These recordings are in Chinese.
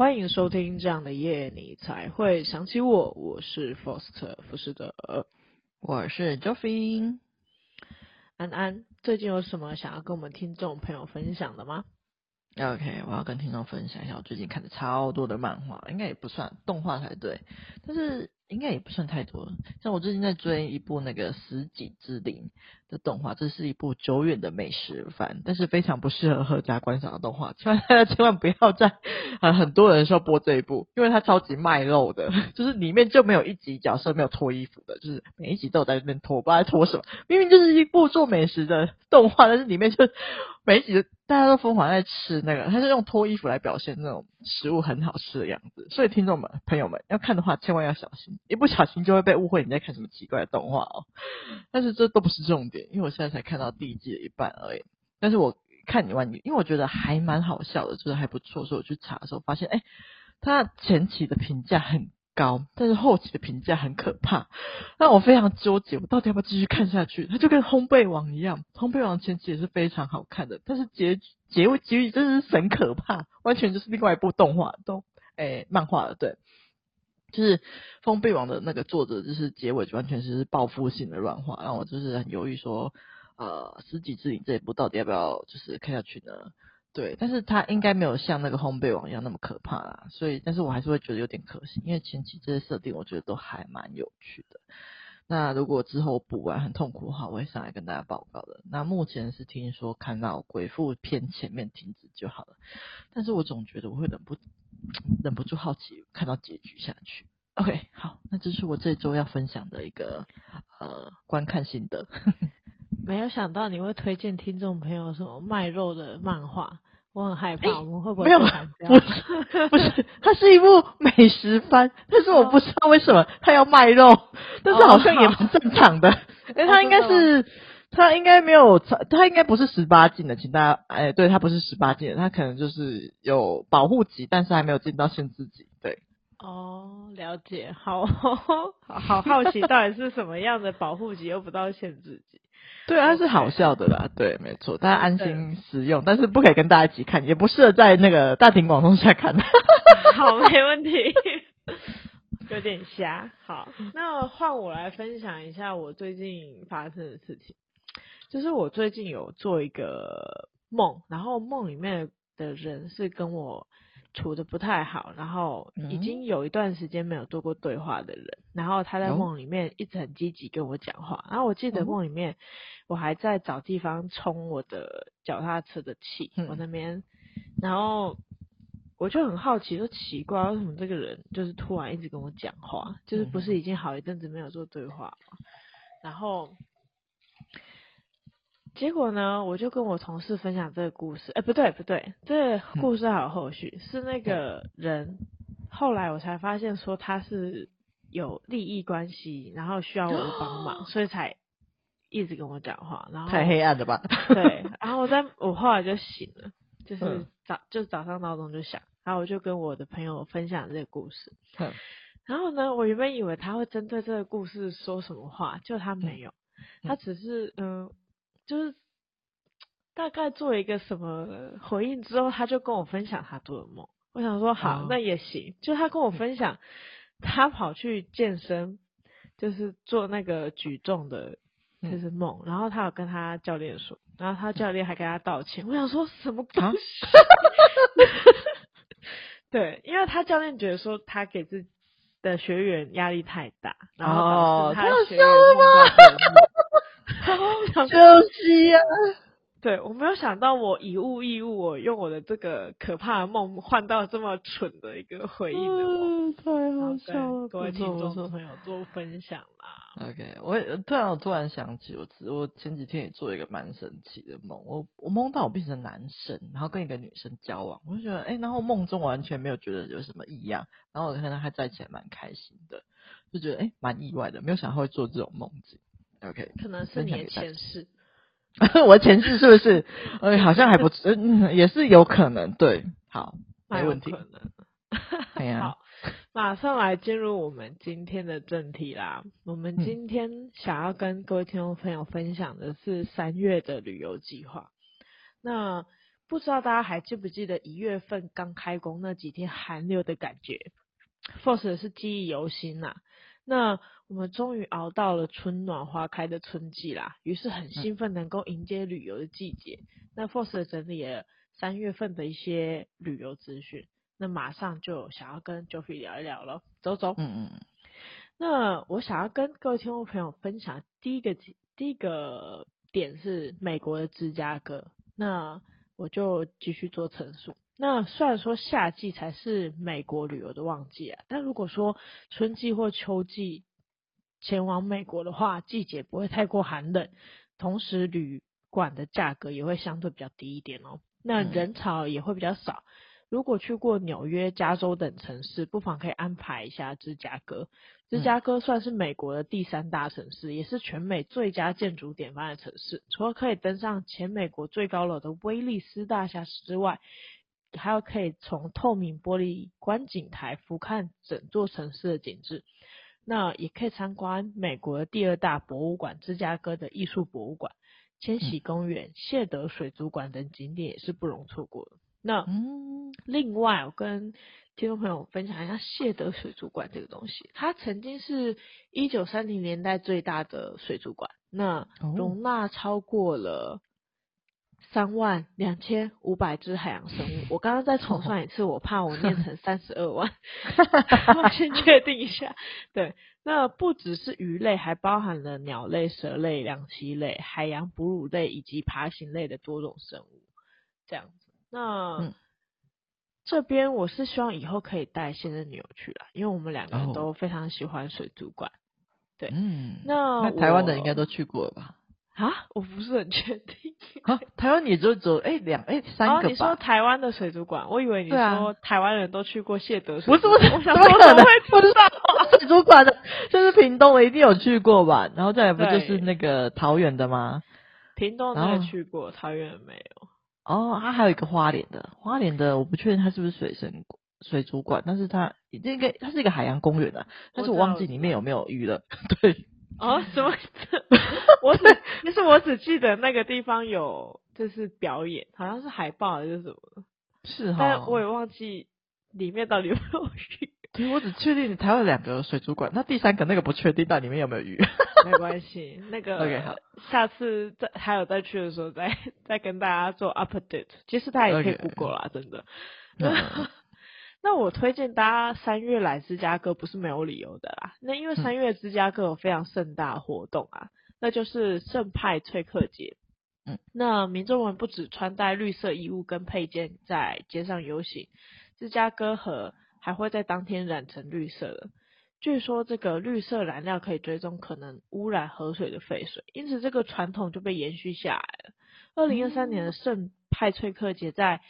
欢迎收听这样的夜，你才会想起我。我是 Faust 福士德，我是 Joffy。安安，最近有什么想要跟我们听众朋友分享的吗？OK，我要跟听众分享一下，我最近看的超多的漫画，应该也不算动画才对，但是。应该也不算太多，像我最近在追一部那个《死寂之灵》的动画，这是一部久远的美食番，但是非常不适合合家观赏的动画，千万大家 千万不要在啊很多人的时候播这一部，因为它超级卖肉的，就是里面就没有一集角色没有脱衣服的，就是每一集都有在那边脱，不知道在脱什么，明明就是一部做美食的动画，但是里面就。每一集大家都疯狂在吃那个，他是用脱衣服来表现那种食物很好吃的样子，所以听众们、朋友们要看的话，千万要小心，一不小心就会被误会你在看什么奇怪的动画哦。但是这都不是重点，因为我现在才看到第一季的一半而已。但是我看你完，因为我觉得还蛮好笑的，就是还不错，所以我去查的时候发现，哎，他前期的评价很高，但是后期的评价很可怕，让我非常纠结，我到底要不要继续看下去？它就跟《烘焙王》一样，《烘焙王》前期也是非常好看的，但是结结尾结局真是神可怕，完全就是另外一部动画都诶漫画了，对，就是《烘焙王》的那个作者就是结尾完全是报复性的乱画，让我就是很犹豫说，呃，《死寂之影》这一部到底要不要就是看下去呢？对，但是它应该没有像那个烘焙王一样那么可怕啦，所以，但是我还是会觉得有点可惜，因为前期这些设定我觉得都还蛮有趣的。那如果之后补完很痛苦的话，我会上来跟大家报告的。那目前是听说看到鬼父篇前面停止就好了，但是我总觉得我会忍不忍不住好奇看到结局下去。OK，好，那这是我这周要分享的一个呃观看心得。没有想到你会推荐听众朋友什么卖肉的漫画，我很害怕我们会不会被砍掉？不是，不是，它是一部美食番，但是我不知道为什么它要卖肉，但是好像也蛮正常的。哎，它应该是，他应该没有，他应该不是十八禁的，请大家，哎，对，他不是十八禁的，他可能就是有保护级，但是还没有进到限制级。对，哦，了解，好 好好好奇，到底是什么样的保护级又不到限制级？对，它是好笑的啦，对，没错，大家安心使用，但是不可以跟大家一起看，也不适合在那个大庭广众下看。好，没问题，有点瞎。好，那换我来分享一下我最近发生的事情，就是我最近有做一个梦，然后梦里面的人是跟我。处的不太好，然后已经有一段时间没有做过对话的人，嗯、然后他在梦里面一直很积极跟我讲话，然后我记得梦里面我还在找地方充我的脚踏车的气，嗯、我那边，然后我就很好奇，说奇怪为什么这个人就是突然一直跟我讲话，就是不是已经好一阵子没有做对话吗？然后。结果呢，我就跟我同事分享这个故事。哎，不对不对，这个故事还有后续，嗯、是那个人。后来我才发现说他是有利益关系，然后需要我的帮忙，所以才一直跟我讲话。然后太黑暗了吧？对。然后我在我后来就醒了，就是早、嗯、就早上闹钟就响，然后我就跟我的朋友分享这个故事。嗯、然后呢，我原本以为他会针对这个故事说什么话，就他没有，嗯、他只是嗯。呃就是大概做一个什么回应之后，他就跟我分享他做的梦。我想说好，那也行。就他跟我分享，他跑去健身，就是做那个举重的，就是梦。然后他有跟他教练说，然后他教练还跟他道歉。我想说什么东西？对，因为他教练觉得说他给自己的学员压力太大，然后他的学员 就是啊，对，我没有想到，我以物易物，我用我的这个可怕的梦换到这么蠢的一个回应的梦，太好笑了。各位听众朋友做分享啦。OK，我突然我突然想起，我我前几天也做一个蛮神奇的梦，我我梦到我变成男生，然后跟一个女生交往，我就觉得哎、欸，然后梦中完全没有觉得有什么异样，然后我看到他在一起还蛮开心的，就觉得哎蛮、欸、意外的，没有想到会做这种梦境。OK，可能是你的前世，我的前世是不是？呃，好像还不错，嗯，也是有可能。对，好，没问题。哎呀，好，马上来进入我们今天的正题啦。我们今天想要跟各位听众朋友分享的是三月的旅游计划。那不知道大家还记不记得一月份刚开工那几天寒流的感觉？Force 是记忆犹新呐。那我们终于熬到了春暖花开的春季啦，于是很兴奋能够迎接旅游的季节。那 Force 整理了三月份的一些旅游资讯，那马上就想要跟 Joffy 聊一聊了。走走，嗯嗯。那我想要跟各位听众朋友分享第一个第一个点是美国的芝加哥。那我就继续做陈述。那虽然说夏季才是美国旅游的旺季啊，但如果说春季或秋季前往美国的话，季节不会太过寒冷，同时旅馆的价格也会相对比较低一点哦。那人潮也会比较少。如果去过纽约、加州等城市，不妨可以安排一下芝加哥。芝加哥算是美国的第三大城市，也是全美最佳建筑典范的城市。除了可以登上前美国最高楼的威利斯大厦之外，还有可以从透明玻璃观景台俯瞰整座城市的景致。那也可以参观美国的第二大博物馆——芝加哥的艺术博物馆、千禧公园、谢德水族馆等景点，也是不容错过的。那嗯，另外我跟听众朋友分享一下谢德水族馆这个东西，它曾经是一九三零年代最大的水族馆，那容纳超过了三万两千五百只海洋生物。我刚刚再 重算一次，我怕我念成 三十二万，我先 确定一下。对，那不只是鱼类，还包含了鸟类、蛇类、两栖类、海洋哺乳类以及爬行类的多种生物，这样子。那、嗯、这边我是希望以后可以带现任女友去啦，因为我们两个人都非常喜欢水族馆。对，嗯，那那台湾的应该都去过了吧？啊，我不是很确定。啊，台湾你就走哎两哎三个吧？哦，你说台湾的水族馆，我以为你说、啊、台湾人都去过谢德水族馆。不是不是，我想说怎么会不知道水族馆的？就是屏东我一定有去过吧？然后再来不就是那个桃园的吗？屏东没有去过，桃园没有。哦，它还有一个花莲的，花莲的我不确定它是不是水生水族馆，但是它应该它是一个海洋公园的，但是我忘记里面有没有鱼了。对。哦，什么？我只就是我只记得那个地方有就是表演，好像是海报还是什么。是哈。但我也忘记里面到底有没有鱼。对，我只确定台湾两个水族馆，那第三个那个不确定，但里面有没有鱼？没关系，那 个 OK 好，下次再还有再去的时候再再跟大家做 update。其实大家也可以 Google 啦，okay. 真的。那那我推荐大家三月来芝加哥不是没有理由的啦。那因为三月芝加哥有非常盛大的活动啊，嗯、那就是圣派翠克节。嗯，那民众们不只穿戴绿色衣物跟配件在街上游行，芝加哥河。还会在当天染成绿色的。据说这个绿色染料可以追踪可能污染河水的废水，因此这个传统就被延续下来了。二零二三年的圣派翠克节在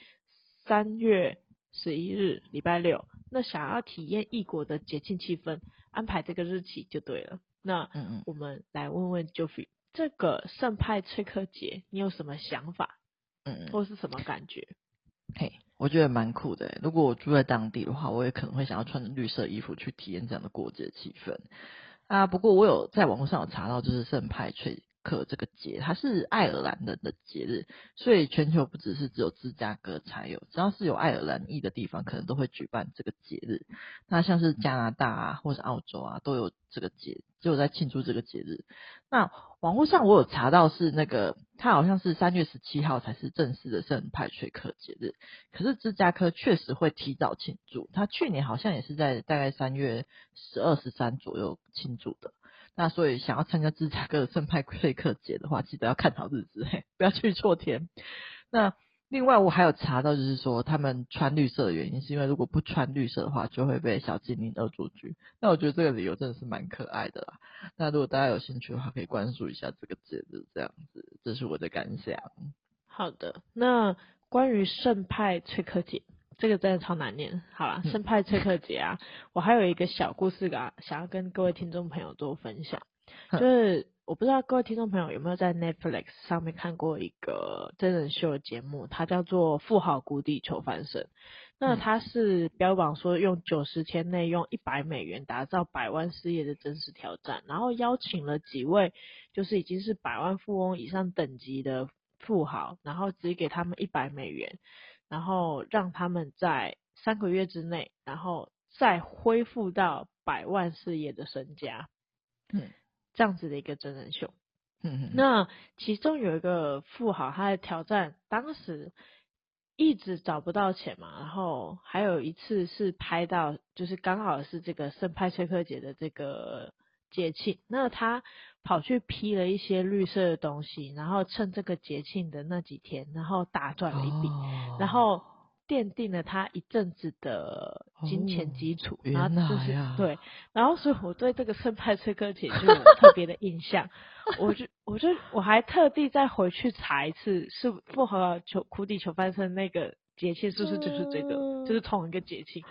三月十一日，礼拜六。那想要体验异国的节庆气氛，安排这个日期就对了。那我们来问问 Joffy，这个圣派崔克节你有什么想法？嗯，或是什么感觉？嘿。我觉得蛮酷的。如果我住在当地的话，我也可能会想要穿着绿色衣服去体验这样的过节气氛啊。不过我有在网络上有查到，就是圣派翠克这个节，它是爱尔兰人的节日，所以全球不只是只有芝加哥才有，只要是有爱尔兰裔的地方，可能都会举办这个节日。那像是加拿大啊，或是澳洲啊，都有这个节，就有在庆祝这个节日。那网络上我有查到是那个，它好像是三月十七号才是正式的圣派翠克节日，可是芝加哥确实会提早庆祝，它去年好像也是在大概三月十二、十三左右庆祝的。那所以想要参加芝加哥的圣派翠克节的话，记得要看好日子，嘿，不要去错天。那。另外，我还有查到，就是说他们穿绿色的原因，是因为如果不穿绿色的话，就会被小精灵恶作剧。那我觉得这个理由真的是蛮可爱的啦。那如果大家有兴趣的话，可以关注一下这个节日，这样子，这是我的感想。好的，那关于圣派崔克节，这个真的超难念。好了，圣派崔克节啊，我还有一个小故事啊，想要跟各位听众朋友做分享，就是。我不知道各位听众朋友有没有在 Netflix 上面看过一个真人秀的节目，它叫做《富豪谷底求翻身》。那它是标榜说用九十天内用一百美元打造百万事业的真实挑战，然后邀请了几位就是已经是百万富翁以上等级的富豪，然后只给他们一百美元，然后让他们在三个月之内，然后再恢复到百万事业的身家。嗯，这样子的一个真人秀。嗯嗯。那其中有一个富豪，他的挑战当时一直找不到钱嘛，然后还有一次是拍到，就是刚好是这个圣派崔克节的这个节庆，那他跑去批了一些绿色的东西，然后趁这个节庆的那几天，然后大赚了一笔，哦、然后奠定了他一阵子的金钱基础，哦、然后就是呀对，然后所以我对这个圣派崔克节就有特别的印象，我就我就我还特地再回去查一次，是复合求苦地求翻身那个节庆是不是就是这个，嗯、就是同一个节庆，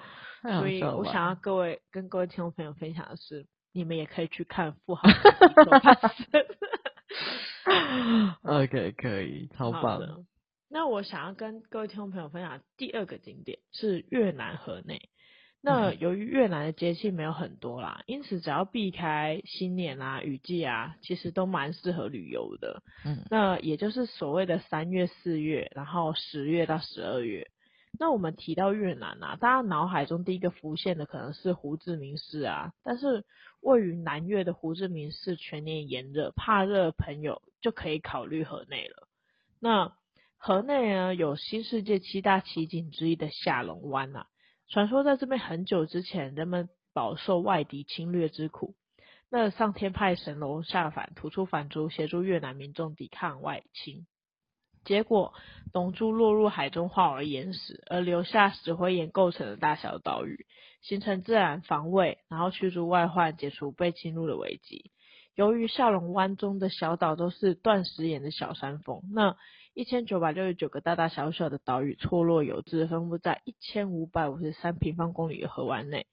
所以我想要各位跟各位听众朋友分享的是。你们也可以去看富豪的发生。OK，可以，超棒的。那我想要跟各位听众朋友分享第二个景点是越南河内。那由于越南的节气没有很多啦，因此只要避开新年啊、雨季啊，其实都蛮适合旅游的。嗯，那也就是所谓的三月、四月，然后十月到十二月。那我们提到越南啊，大家脑海中第一个浮现的可能是胡志明市啊，但是位于南越的胡志明市全年炎热，怕热的朋友就可以考虑河内了。那河内呢，有新世界七大奇景之一的下龙湾啊，传说在这边很久之前，人们饱受外敌侵略之苦，那上天派神龙下凡，吐出凡珠，协助越南民众抵抗外侵。结果，龙珠落入海中化为岩石，而留下石灰岩构成的大小岛屿，形成自然防卫，然后驱逐外患，解除被侵入的危机。由于下龙湾中的小岛都是断石岩的小山峰，那一千九百六十九个大大小小的岛屿错落有致，分布在一千五百五十三平方公里的河湾内，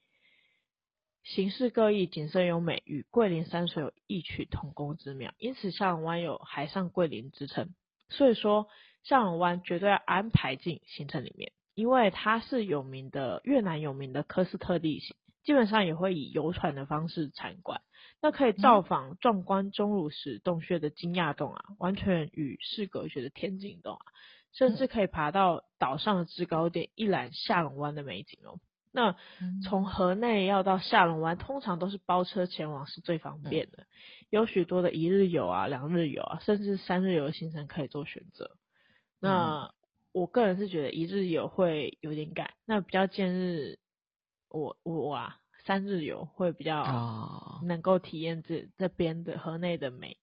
形式各异，景色优美，与桂林山水有异曲同工之妙，因此下龙湾有“海上桂林”之称。所以说，下龙湾绝对要安排进行程里面，因为它是有名的越南有名的科斯特地形，基本上也会以游船的方式参观。那可以造访壮观钟乳石洞穴的惊讶洞啊，完全与世隔绝的天井洞啊，甚至可以爬到岛上的制高点，一览下龙湾的美景哦。那从河内要到下龙湾，通常都是包车前往是最方便的。有许多的一日游啊、两日游啊，甚至三日游的行程可以做选择。那我个人是觉得一日游会有点赶，那比较建议我我啊三日游会比较能够体验这这边的河内的美。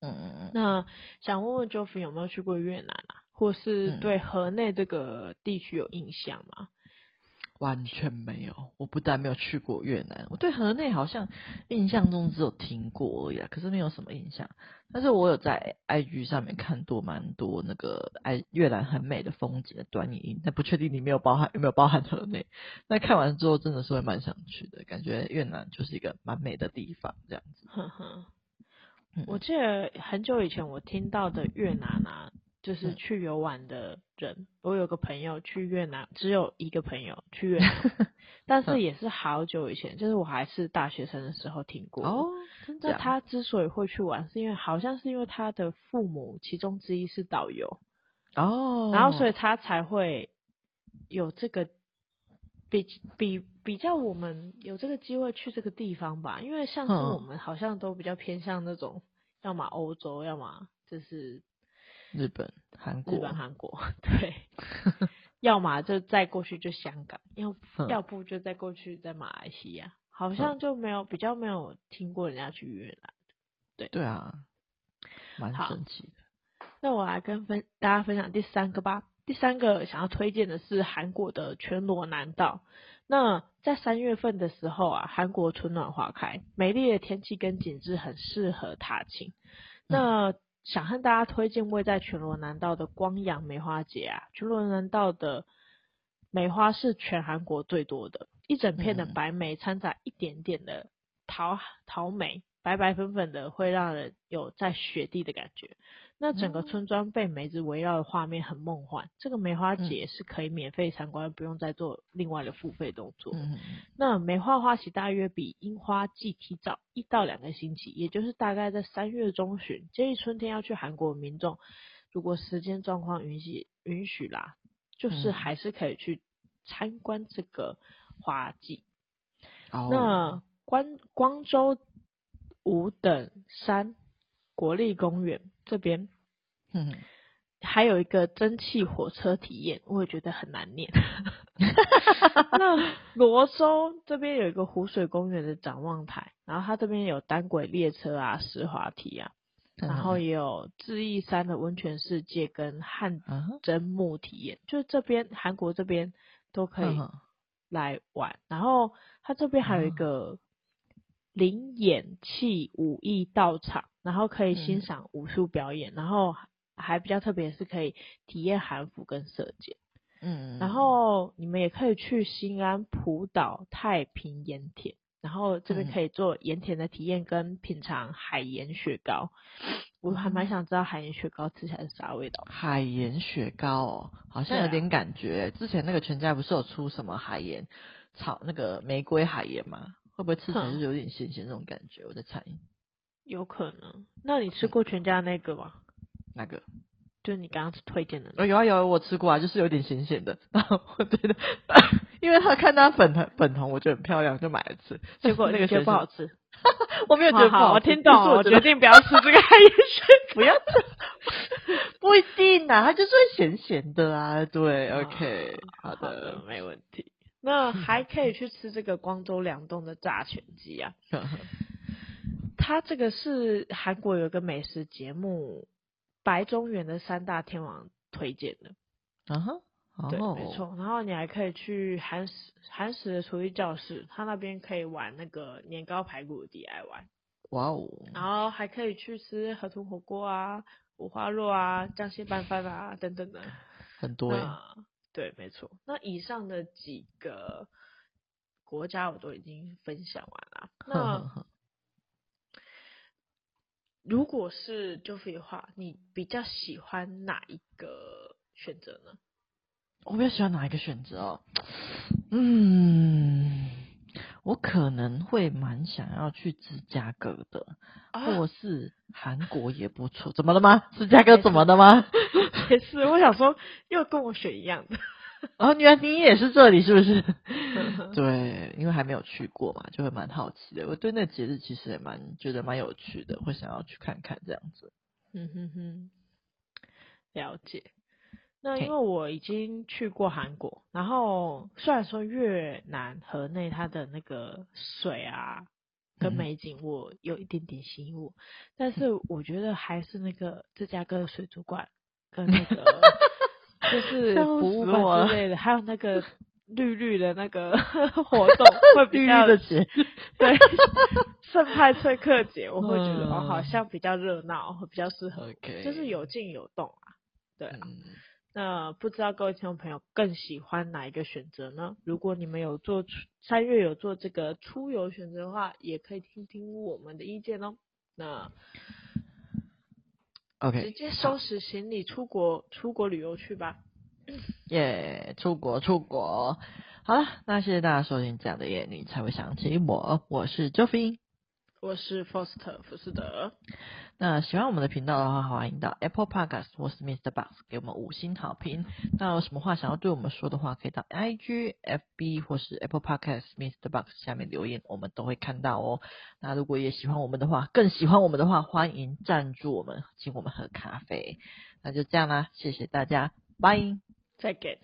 嗯嗯嗯。那想问问 Joffrey 有没有去过越南啊？或是对河内这个地区有印象吗？完全没有，我不但没有去过越南，我对河内好像印象中只有听过而已啊，可是没有什么印象。但是我有在 IG 上面看多蛮多那个爱越南很美的风景的短影音，但不确定里面有包含有没有包含河内。那看完之后真的是会蛮想去的，感觉越南就是一个蛮美的地方，这样子。呵呵，我记得很久以前我听到的越南啊。就是去游玩的人，嗯、我有个朋友去越南，只有一个朋友去越南，但是也是好久以前，就是我还是大学生的时候听过。哦，那他之所以会去玩，是因为好像是因为他的父母其中之一是导游。哦。然后所以他才会有这个比比比较我们有这个机会去这个地方吧，因为像是我们好像都比较偏向那种，要么欧洲，要么就是。日本、韩国、日本、韩国，对，要么就再过去就香港，要要不就再过去在马来西亚，好像就没有比较没有听过人家去越南，对。对啊，蛮神奇的。那我来跟分大家分享第三个吧。第三个想要推荐的是韩国的全罗南道。那在三月份的时候啊，韩国春暖花开，美丽的天气跟景致很适合踏青。那、嗯想和大家推荐位在全罗南道的光阳梅花节啊，全罗南道的梅花是全韩国最多的，一整片的白梅掺杂一点点的桃桃梅，白白粉粉的，会让人有在雪地的感觉。那整个村庄被梅子围绕的画面很梦幻。这个梅花节是可以免费参观，不用再做另外的付费动作。那梅花花期大约比樱花季提早一到两个星期，也就是大概在三月中旬。建议春天要去韩国的民众，如果时间状况允许允许啦，就是还是可以去参观这个花季。哦、那光光州五等山国立公园这边，嗯。还有一个蒸汽火车体验，我也觉得很难念。那罗州这边有一个湖水公园的展望台，然后它这边有单轨列车啊、石滑梯啊，然后也有智异山的温泉世界跟汗蒸木体验，就是这边韩国这边都可以来玩。然后它这边还有一个灵演器武艺道场，然后可以欣赏武术表演，然后。还比较特别是可以体验韩服跟射箭，嗯，然后你们也可以去新安浦岛太平盐田，然后这边可以做盐田的体验跟品尝海盐雪糕，我还蛮想知道海盐雪糕吃起来是啥味道。海盐雪糕哦，好像有点感觉，啊、之前那个全家不是有出什么海盐炒那个玫瑰海盐吗？会不会吃起来就有点咸咸那种感觉？我在猜，有可能。那你吃过全家那个吗？那个？就是你刚刚推荐的。哦，有啊有啊，我吃过啊，就是有点咸咸的。然后我觉得，因为他看他粉红粉红，我觉得很漂亮，就买了吃。结果 那个觉得不好吃。我没有觉得不好，好，我听懂了，我，我决定不要吃这个海盐水，不要吃。不一定啊，它就是会咸咸的啊。对，OK，好的，没问题。那还可以去吃这个光州良洞的炸全鸡啊。它这个是韩国有一个美食节目。白中原的三大天王推荐的，嗯哼，对，没错。然后你还可以去韩食韩食的厨艺教室，他那边可以玩那个年糕排骨的 DIY。哇哦！然后还可以去吃河豚火锅啊、五花肉啊、酱蟹拌饭啊等等的，很多耶。对，没错。那以上的几个国家我都已经分享完了。那如果是 Joffy 的话，你比较喜欢哪一个选择呢？我比较喜欢哪一个选择哦？嗯，我可能会蛮想要去芝加哥的，啊、或是韩国也不错。怎么了吗？芝加哥怎么了吗？也是，我想说又跟我选一样的。哦，原来你也是这里是不是？对，因为还没有去过嘛，就会蛮好奇的。我对那个节日其实也蛮觉得蛮有趣的，会想要去看看这样子。嗯哼哼，了解。那因为我已经去过韩国，然后虽然说越南河内它的那个水啊跟美景我有一点点吸引我，嗯、但是我觉得还是那个芝加哥的水族馆跟那个。就是博物馆之类的，还有那个 绿绿的那个 活动会比较的节，对，圣派翠克节我会觉得哦，好像比较热闹，会比较适合.就是有静有动啊。对啊，嗯，那不知道各位听众朋友更喜欢哪一个选择呢？如果你们有做三月有做这个出游选择的话，也可以听听我们的意见哦。那。OK，直接收拾行李出国，出国旅游去吧。耶、yeah，出国出国。好了，那谢谢大家收听这样的夜，你才会想起我。我是 Joffy，我是 Foster 福斯德。那喜欢我们的频道的话，欢迎到 Apple Podcast 或是 Mr. Box 给我们五星好评。那有什么话想要对我们说的话，可以到 IG、FB 或是 Apple Podcast Mr. Box 下面留言，我们都会看到哦。那如果也喜欢我们的话，更喜欢我们的话，欢迎赞助我们，请我们喝咖啡。那就这样啦，谢谢大家，拜，再见。